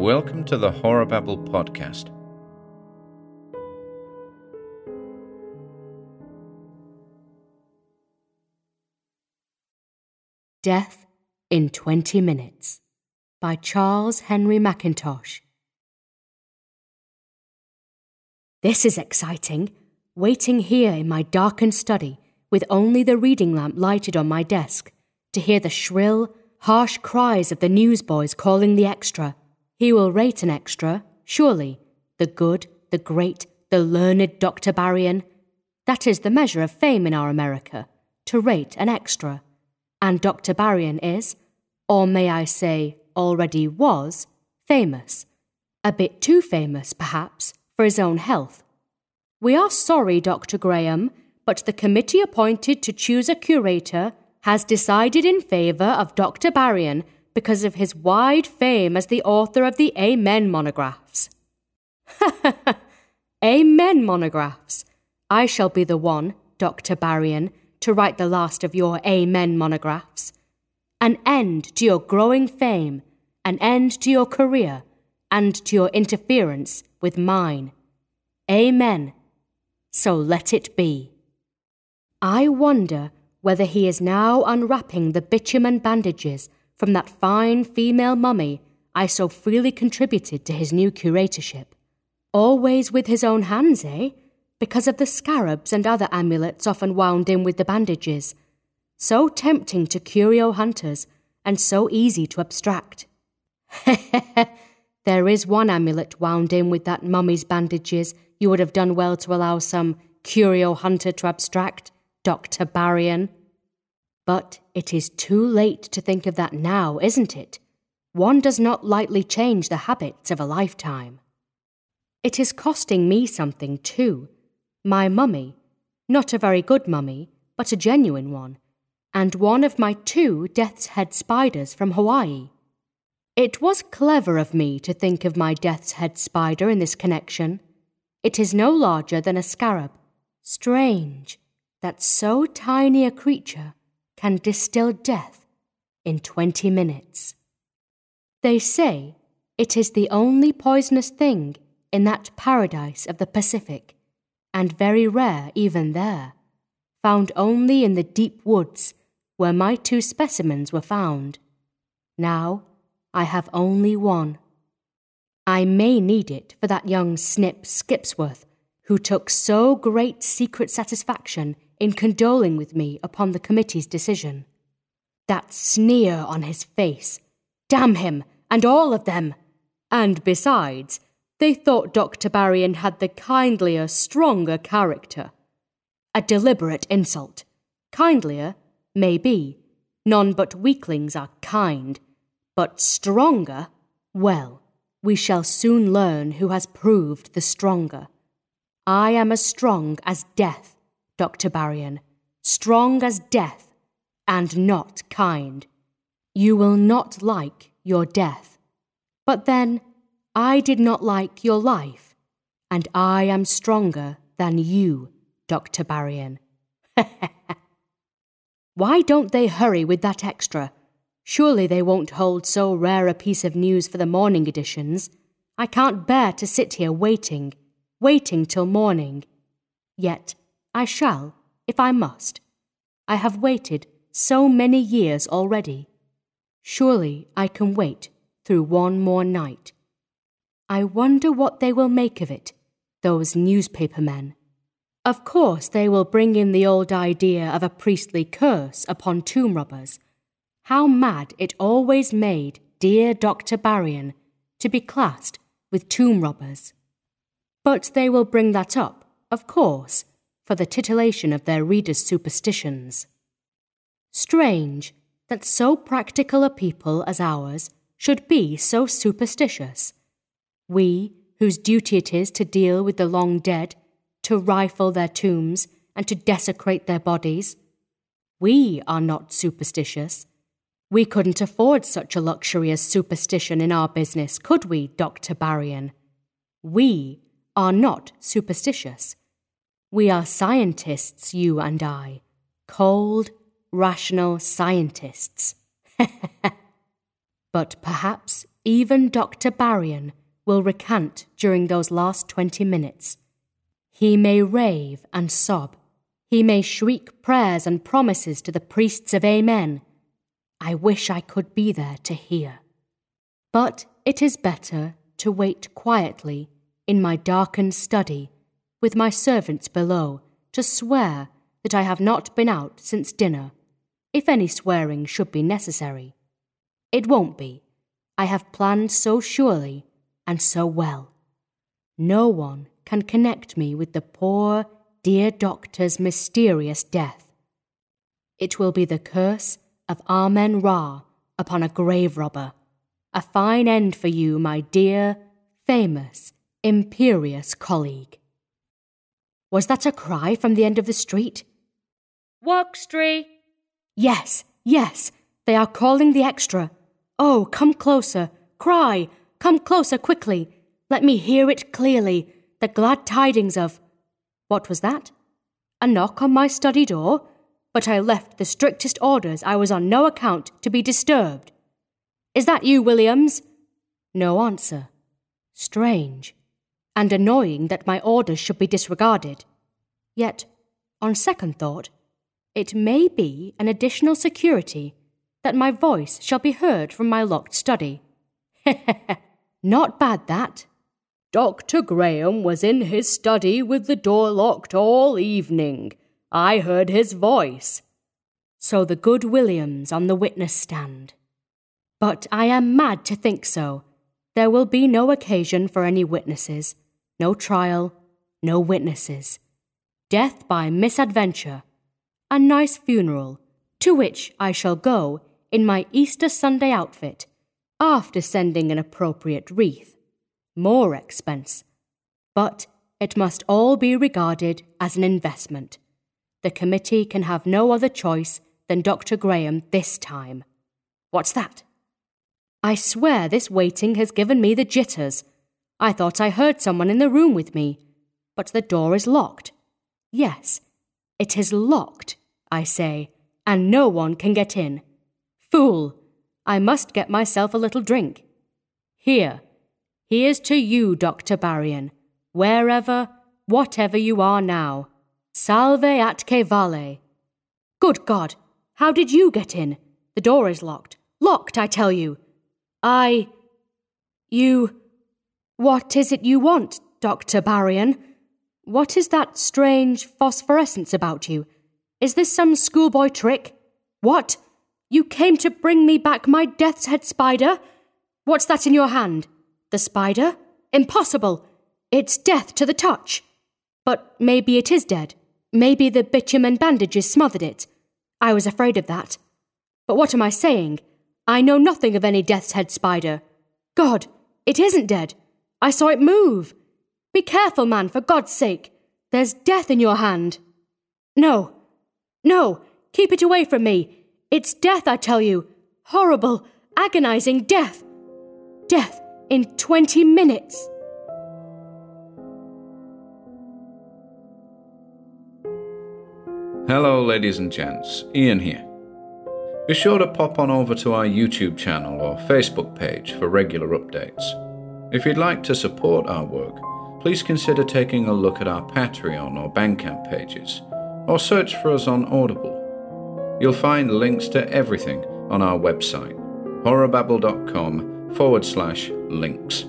Welcome to the Horror Babble podcast. Death in 20 Minutes by Charles Henry Mackintosh. This is exciting, waiting here in my darkened study with only the reading lamp lighted on my desk to hear the shrill, harsh cries of the newsboys calling the extra. He will rate an extra, surely, the good, the great, the learned Dr. Barrion. That is the measure of fame in our America, to rate an extra. And Dr. Barrion is, or may I say, already was, famous. A bit too famous, perhaps, for his own health. We are sorry, Dr. Graeme, but the committee appointed to choose a curator has decided in favour of Dr. Barrion because of his wide fame as the author of the Amen monographs. Amen monographs. I shall be the one, Dr. Barrion, to write the last of your Amen monographs. An end to your growing fame, an end to your career, and to your interference with mine. Amen. So let it be. I wonder whether he is now unwrapping the bitumen bandages from that fine female mummy I so freely contributed to his new curatorship. Always with his own hands, eh? Because of the scarabs and other amulets often wound in with the bandages. So tempting to curio hunters, and so easy to abstract. there is one amulet wound in with that mummy's bandages you would have done well to allow some curio hunter to abstract, Dr. Barrion. But it is too late to think of that now, isn't it? One does not lightly change the habits of a lifetime. It is costing me something, too. My mummy, not a very good mummy, but a genuine one, and one of my two death's head spiders from Hawaii. It was clever of me to think of my death's head spider in this connection. It is no larger than a scarab. Strange that so tiny a creature can distill death in 20 minutes. They say it is the only poisonous thing in that paradise of the Pacific, and very rare even there, found only in the deep woods where my two specimens were found. Now I have only one. I may need it for that young snip Skipsworth who took so great secret satisfaction in condoling with me upon the committee's decision. That sneer on his face. Damn him, and all of them! And besides, they thought Dr. Barrion had the kindlier, stronger character. A deliberate insult. Kindlier, may be. None but weaklings are kind. But stronger? Well, we shall soon learn who has proved the stronger. I am as strong as death, Dr. Barrion, strong as death, and not kind. You will not like your death. But then, I did not like your life, and I am stronger than you, Dr. Barrion. Why don't they hurry with that extra? Surely they won't hold so rare a piece of news for the morning editions. I can't bear to sit here waiting, waiting till morning. Yet I shall, if I must. I have waited so many years already. Surely I can wait through one more night. I wonder what they will make of it, those newspaper men. Of course, they will bring in the old idea of a priestly curse upon tomb robbers. How mad it always made dear Dr. Barrion to be classed with tomb robbers. But they will bring that up, of course, for the titillation of their readers' superstitions. Strange that so practical a people as ours should be so superstitious. We, whose duty it is to deal with the long dead, to rifle their tombs, and to desecrate their bodies. We are not superstitious. We couldn't afford such a luxury as superstition in our business, could we, Dr. Barrion? We are not superstitious. We are scientists, you and I. Cold, rational scientists. but perhaps even Dr. Barrion will recant during those last twenty minutes. He may rave and sob. He may shriek prayers and promises to the priests of Amen. I wish I could be there to hear. But it is better to wait quietly in my darkened study with my servants below to swear that I have not been out since dinner, if any swearing should be necessary. It won't be. I have planned so surely and so well. No one can connect me with the poor, dear doctor's mysterious death. It will be the curse of Amen Ra upon a grave robber. A fine end for you, my dear, famous, imperious colleague. Was that a cry from the end of the street? Wuxtree! Yes, yes, they are calling the extra. Oh, come closer, cry, come closer quickly. Let me hear it clearly, the glad tidings of. What was that? A knock on my study door? But I left the strictest orders I was on no account to be disturbed. Is that you, Williams? No answer. Strange and annoying that my orders should be disregarded. Yet, on second thought, it may be an additional security that my voice shall be heard from my locked study. He not bad, that. Dr. Graeme was in his study with the door locked all evening. I heard his voice. So the good Williams on the witness stand. But I am mad to think so. There will be no occasion for any witnesses, no trial, no witnesses. Death by misadventure. A nice funeral, to which I shall go in my Easter Sunday outfit, after sending an appropriate wreath. More expense. But it must all be regarded as an investment. The committee can have no other choice than Dr. Graeme this time. What's that? I swear this waiting has given me the jitters. I thought I heard someone in the room with me, but the door is locked. Yes, it is locked, I say, and no one can get in. Fool! I must get myself a little drink. Here, here's to you, Dr. Barrion, wherever, whatever you are now. Salve atque vale. Good God, how did you get in? The door is locked. Locked, I tell you. I. You. What is it you want, Dr. Barrion? What is that strange phosphorescence about you? Is this some schoolboy trick? What? You came to bring me back my death's head spider? What's that in your hand? The spider? Impossible! It's death to the touch. But maybe it is dead. Maybe the bitumen bandages smothered it. I was afraid of that. But what am I saying? I know nothing of any death's head spider. God, it isn't dead. I saw it move. Be careful, man, for God's sake. There's death in your hand. No, no, keep it away from me. It's death, I tell you. Horrible, agonizing death. Death in 20 minutes. Hello, ladies and gents. Ian here. Be sure to pop on over to our YouTube channel or Facebook page for regular updates. If you'd like to support our work, please consider taking a look at our Patreon or Bandcamp pages, or search for us on Audible. You'll find links to everything on our website, horrorbabble.com forward slash links.